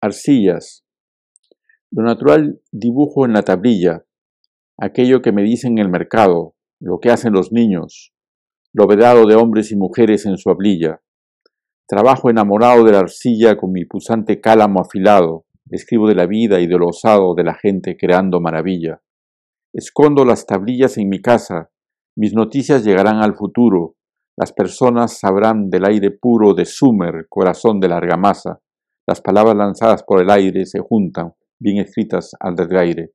Arcillas. Lo natural dibujo en la tablilla, aquello que me dicen en el mercado, lo que hacen los niños, lo vedado de hombres y mujeres en su hablilla. Trabajo enamorado de la arcilla con mi pulsante cálamo afilado, escribo de la vida y de lo osado de la gente creando maravilla. Escondo las tablillas en mi casa, mis noticias llegarán al futuro, las personas sabrán del aire puro de Sumer, corazón de la argamasa. Las palabras lanzadas por el aire se juntan, bien escritas al desgaire.